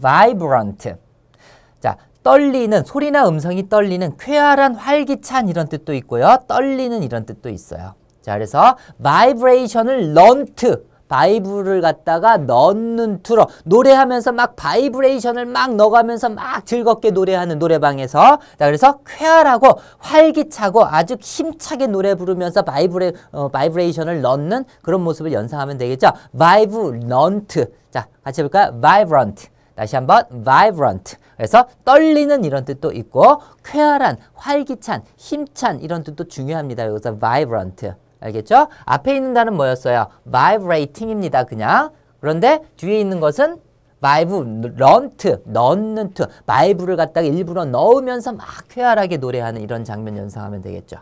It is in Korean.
vibrant. 자, 떨리는 소리나 음성이 떨리는 쾌활한 활기찬 이런 뜻도 있고요. 떨리는 이런 뜻도 있어요. 자, 그래서 vibration을 넣는 투 vibe를 갖다가 넣는 투로 노래하면서 막 바이브레이션을 막 넣어가면서 막 즐겁게 노래하는 노래방에서 자 그래서 쾌활하고 활기차고 아주 힘차게 노래 부르면서 바이브레 어, 바이브레이션을 넣는 그런 모습을 연상하면 되겠죠. vibrant 자 같이 해볼까요? vibrant 다시 한번 vibrant. 그래서 떨리는 이런 뜻도 있고 쾌활한, 활기찬, 힘찬 이런 뜻도 중요합니다. 여기서 vibrant. 알겠죠? 앞에 있는 단어는 뭐였어요? vibrating입니다. 그냥. 그런데 뒤에 있는 것은 vibrant, 넣는 투. vibe를 갖다가 일부러 넣으면서 막 쾌활하게 노래하는 이런 장면 연상하면 되겠죠.